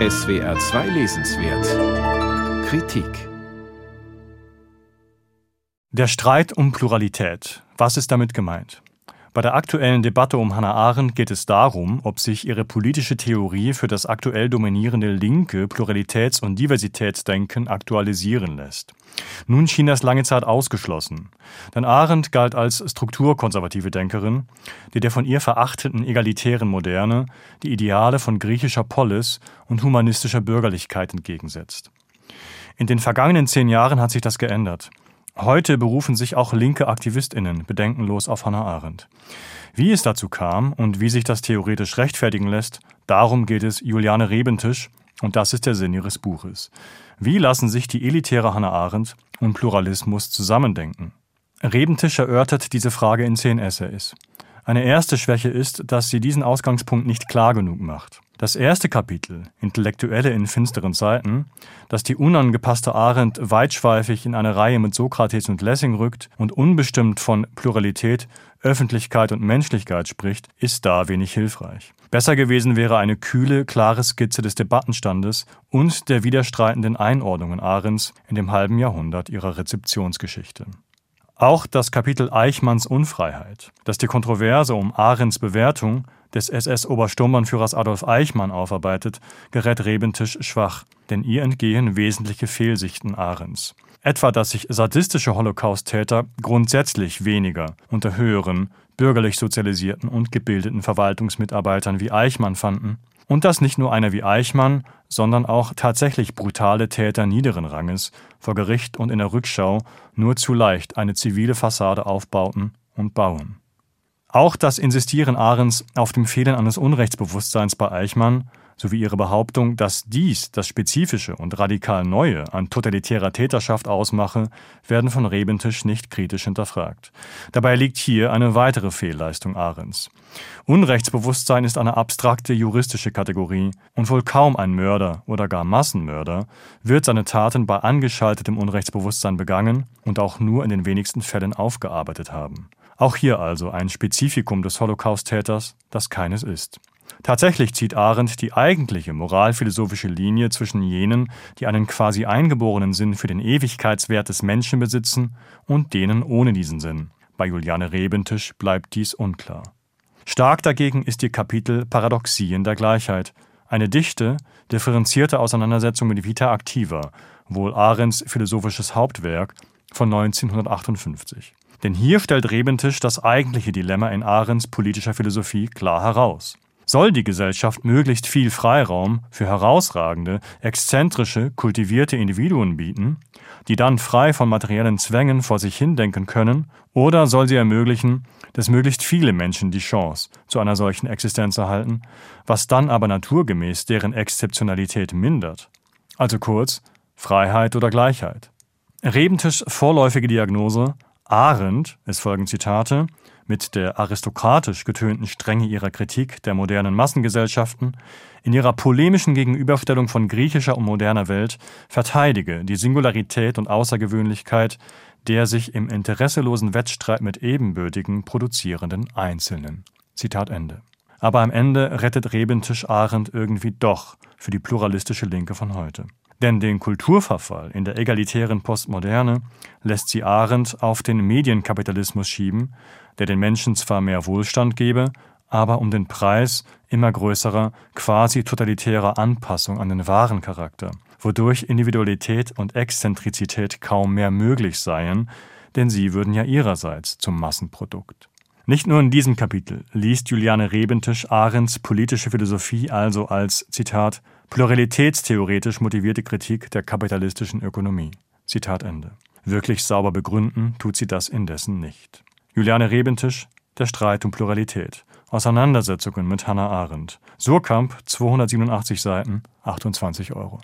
SWR 2 Lesenswert Kritik Der Streit um Pluralität. Was ist damit gemeint? Bei der aktuellen Debatte um Hannah Arendt geht es darum, ob sich ihre politische Theorie für das aktuell dominierende linke Pluralitäts- und Diversitätsdenken aktualisieren lässt. Nun schien das lange Zeit ausgeschlossen, denn Arendt galt als strukturkonservative Denkerin, die der von ihr verachteten egalitären Moderne die Ideale von griechischer Polis und humanistischer Bürgerlichkeit entgegensetzt. In den vergangenen zehn Jahren hat sich das geändert. Heute berufen sich auch linke AktivistInnen bedenkenlos auf Hannah Arendt. Wie es dazu kam und wie sich das theoretisch rechtfertigen lässt, darum geht es Juliane Rebentisch und das ist der Sinn ihres Buches. Wie lassen sich die elitäre Hannah Arendt und Pluralismus zusammendenken? Rebentisch erörtert diese Frage in zehn Essays. Eine erste Schwäche ist, dass sie diesen Ausgangspunkt nicht klar genug macht. Das erste Kapitel, Intellektuelle in finsteren Zeiten, das die unangepasste Arendt weitschweifig in eine Reihe mit Sokrates und Lessing rückt und unbestimmt von Pluralität, Öffentlichkeit und Menschlichkeit spricht, ist da wenig hilfreich. Besser gewesen wäre eine kühle, klare Skizze des Debattenstandes und der widerstreitenden Einordnungen Arends in dem halben Jahrhundert ihrer Rezeptionsgeschichte. Auch das Kapitel Eichmanns Unfreiheit, das die Kontroverse um Arends Bewertung des SS-Obersturmbannführers Adolf Eichmann aufarbeitet, gerät Rebentisch schwach, denn ihr entgehen wesentliche Fehlsichten Ahrens. Etwa, dass sich sadistische Holocaust-Täter grundsätzlich weniger unter höheren, bürgerlich sozialisierten und gebildeten Verwaltungsmitarbeitern wie Eichmann fanden und dass nicht nur einer wie Eichmann, sondern auch tatsächlich brutale Täter niederen Ranges vor Gericht und in der Rückschau nur zu leicht eine zivile Fassade aufbauten und bauen. Auch das Insistieren Ahrens auf dem Fehlen eines Unrechtsbewusstseins bei Eichmann sowie ihre Behauptung, dass dies das Spezifische und radikal Neue an totalitärer Täterschaft ausmache, werden von Rebentisch nicht kritisch hinterfragt. Dabei liegt hier eine weitere Fehlleistung Ahrens. Unrechtsbewusstsein ist eine abstrakte juristische Kategorie und wohl kaum ein Mörder oder gar Massenmörder wird seine Taten bei angeschaltetem Unrechtsbewusstsein begangen und auch nur in den wenigsten Fällen aufgearbeitet haben. Auch hier also ein Spezifikum des Holocaust-Täters, das keines ist. Tatsächlich zieht Arendt die eigentliche moralphilosophische Linie zwischen jenen, die einen quasi eingeborenen Sinn für den Ewigkeitswert des Menschen besitzen, und denen ohne diesen Sinn. Bei Juliane Rebentisch bleibt dies unklar. Stark dagegen ist ihr Kapitel Paradoxien der Gleichheit, eine dichte, differenzierte Auseinandersetzung mit Vita Activa, wohl Arends philosophisches Hauptwerk von 1958. Denn hier stellt Rebentisch das eigentliche Dilemma in Arends politischer Philosophie klar heraus. Soll die Gesellschaft möglichst viel Freiraum für herausragende, exzentrische, kultivierte Individuen bieten, die dann frei von materiellen Zwängen vor sich hindenken können, oder soll sie ermöglichen, dass möglichst viele Menschen die Chance zu einer solchen Existenz erhalten, was dann aber naturgemäß deren Exzeptionalität mindert? Also kurz, Freiheit oder Gleichheit. Rebentischs vorläufige Diagnose Arendt, es folgen Zitate, mit der aristokratisch getönten Strenge ihrer Kritik der modernen Massengesellschaften, in ihrer polemischen Gegenüberstellung von griechischer und moderner Welt verteidige die Singularität und Außergewöhnlichkeit der sich im interesselosen Wettstreit mit ebenbürtigen produzierenden Einzelnen. Zitat Ende. Aber am Ende rettet Rebentisch Arendt irgendwie doch für die pluralistische Linke von heute. Denn den Kulturverfall in der egalitären Postmoderne lässt sie Arendt auf den Medienkapitalismus schieben, der den Menschen zwar mehr Wohlstand gebe, aber um den Preis immer größerer, quasi totalitärer Anpassung an den wahren Charakter, wodurch Individualität und Exzentrizität kaum mehr möglich seien, denn sie würden ja ihrerseits zum Massenprodukt. Nicht nur in diesem Kapitel liest Juliane Rebentisch Arends politische Philosophie also als, Zitat, pluralitätstheoretisch motivierte Kritik der kapitalistischen Ökonomie. Zitat Ende. Wirklich sauber begründen tut sie das indessen nicht. Juliane Rebentisch, Der Streit um Pluralität. Auseinandersetzungen mit Hannah Arendt. Surkamp, 287 Seiten, 28 Euro.